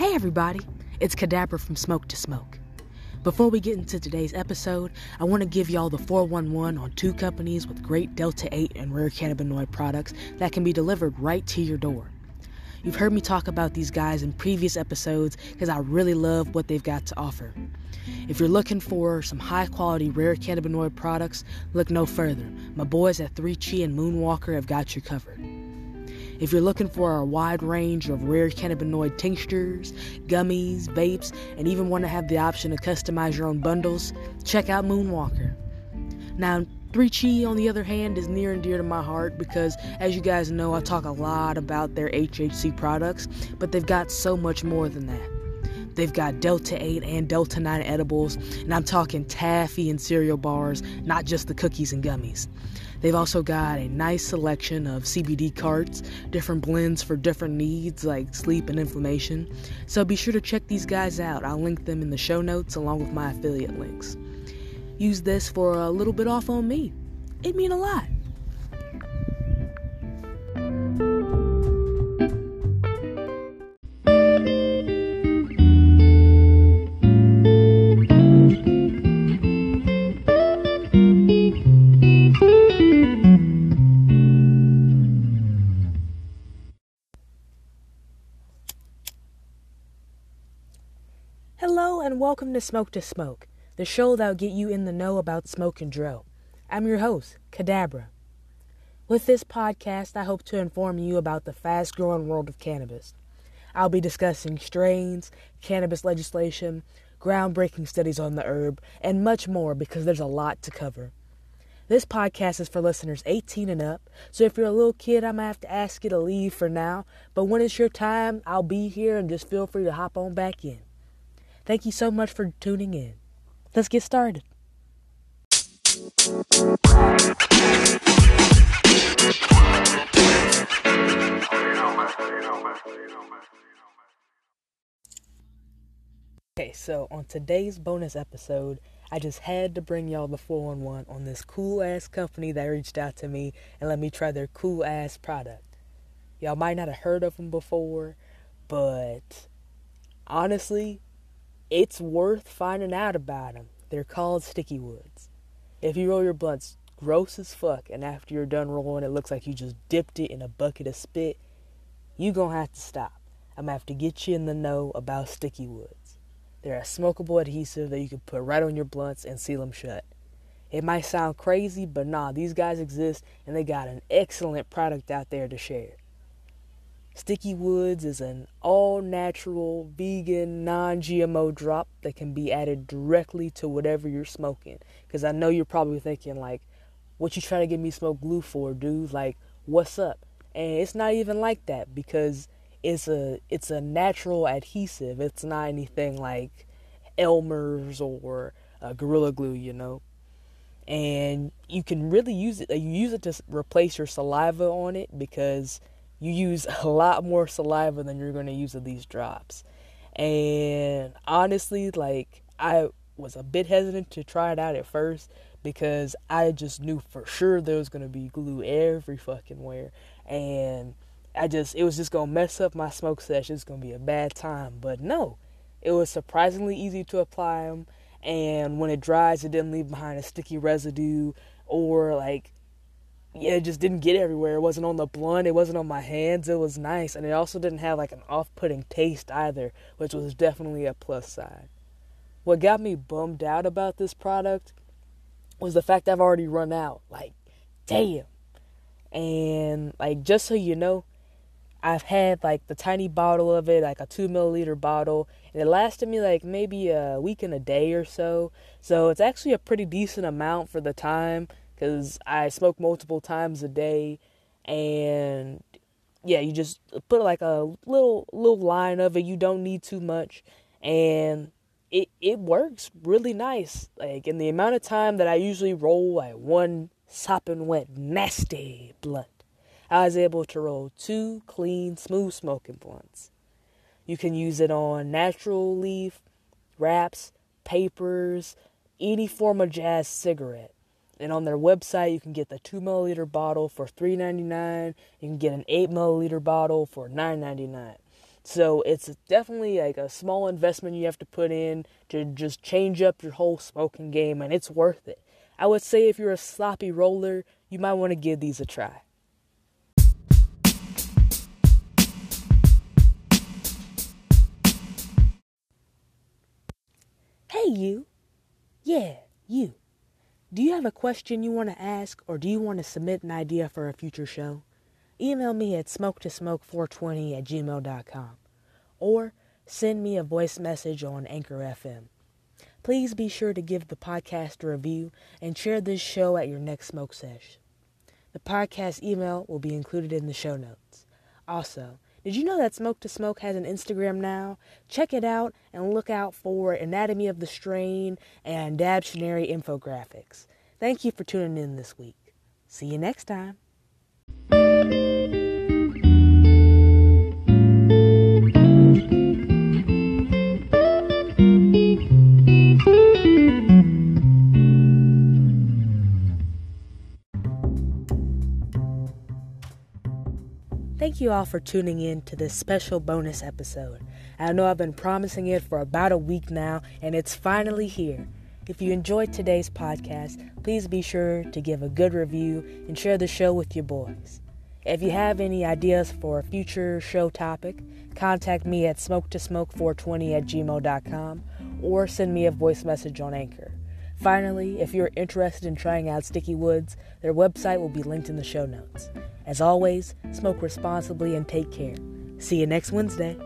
Hey everybody, it's Cadabra from Smoke to Smoke. Before we get into today's episode, I want to give y'all the 411 on two companies with great Delta 8 and rare cannabinoid products that can be delivered right to your door. You've heard me talk about these guys in previous episodes because I really love what they've got to offer. If you're looking for some high quality rare cannabinoid products, look no further. My boys at 3Chi and Moonwlkr have got you covered. If you're looking for a wide range of rare cannabinoid tinctures, gummies, vapes, and even want to have the option to customize your own bundles, check out Moonwlkr. Now, 3Chi, on the other hand, is near and dear to my heart because, as you guys know, I talk a lot about their HHC products, but they've got so much more than that. They've got Delta 8 and Delta 9 edibles, and I'm talking taffy and cereal bars, not just the cookies and gummies. They've also got a nice selection of CBD carts, different blends for different needs like sleep and inflammation. So be sure to check these guys out. I'll link them in the show notes along with my affiliate links. Use this for a little bit off on me. It'd mean a lot. Hello and welcome to Smoke to Smoke, the show that'll get you in the know about smoke and drill. I'm your host, Cadabra. With this podcast, I hope to inform you about the fast growing world of cannabis. I'll be discussing strains, cannabis legislation, groundbreaking studies on the herb, and much more because there's a lot to cover. This podcast is for listeners 18 and up, so if you're a little kid, I might have to ask you to leave for now, but when it's your time, I'll be here and just feel free to hop on back in. Thank you so much for tuning in. Let's get started. Okay, so on today's bonus episode, I just had to bring y'all the 411 on this cool ass company that reached out to me and let me try their cool ass product. Y'all might not have heard of them before, but honestly, it's worth finding out about them. They're called Stickywoods. If you roll your blunts gross as fuck and after you're done rolling it looks like you just dipped it in a bucket of spit, you gonna have to stop. I'm gonna have to get you in the know about Stickywoods. They're a smokable adhesive that you can put right on your blunts and seal them shut. It might sound crazy, but nah, these guys exist and they got an excellent product out there to share. Stickywoods is an all natural, vegan, non GMO drop that can be added directly to whatever you're smoking. Because I know you're probably thinking, like, what you trying to get me smoke glue for, dude? Like, what's up? And it's not even like that because it's a it's a natural adhesive. It's not anything like Elmer's or uh, Gorilla Glue, you know. And you can really use it. You use it to replace your saliva on it because you use a lot more saliva than you're going to use of these drops. And honestly, like, I was a bit hesitant to try it out at first because I just knew for sure there was going to be glue every fucking where. And I just, it was just going to mess up my smoke session. It's going to be a bad time. But no, it was surprisingly easy to apply them. And when it dries, it didn't leave behind a sticky residue or like yeah, it just didn't get everywhere. It wasn't on the blunt, it wasn't on my hands. It was nice, and it also didn't have like an off-putting taste either, which was definitely a plus side. What got me bummed out about this product was the fact I've already run out. Like, damn. And like, just so you know, I've had like the tiny bottle of it, like a two milliliter bottle, and it lasted me like maybe a week and a day or so. So it's actually a pretty decent amount for the time because I smoke multiple times a day, and yeah, you just put like a little little line of it. You don't need too much, and it it works really nice. Like in the amount of time that I usually roll like one sopping wet nasty blunt, I was able to roll two clean, smooth smoking blunts. You can use it on natural leaf, wraps, papers, any form of jazz cigarette. And on their website, you can get the two milliliter bottle for $3.99. You can get an eight milliliter bottle for $9.99. So it's definitely like a small investment you have to put in to just change up your whole smoking game, and it's worth it. I would say if you're a sloppy roller, you might want to give these a try. Hey, you. Yeah, you. Do you have a question you want to ask, or do you want to submit an idea for a future show? Email me at smoke2smoke420 at gmail.com or send me a voice message on Anchor FM. Please be sure to give the podcast a review and share this show at your next smoke sesh. The podcast email will be included in the show notes. Also, did you know that Smoke to Smoke has an Instagram now? Check it out and look out for Anatomy of the Strain and Dabtionary infographics. Thank you for tuning in this week. See you next time. Thank you all for tuning in to this special bonus episode. I know I've been promising it for about a week now, and it's finally here. If you enjoyed today's podcast, please be sure to give a good review and share the show with your boys. If you have any ideas for a future show topic, contact me at smoke2smoke420 at gmail.com or send me a voice message on Anchor. Finally, if you're interested in trying out Stickywoods, their website will be linked in the show notes. As always, smoke responsibly and take care. See you next Wednesday.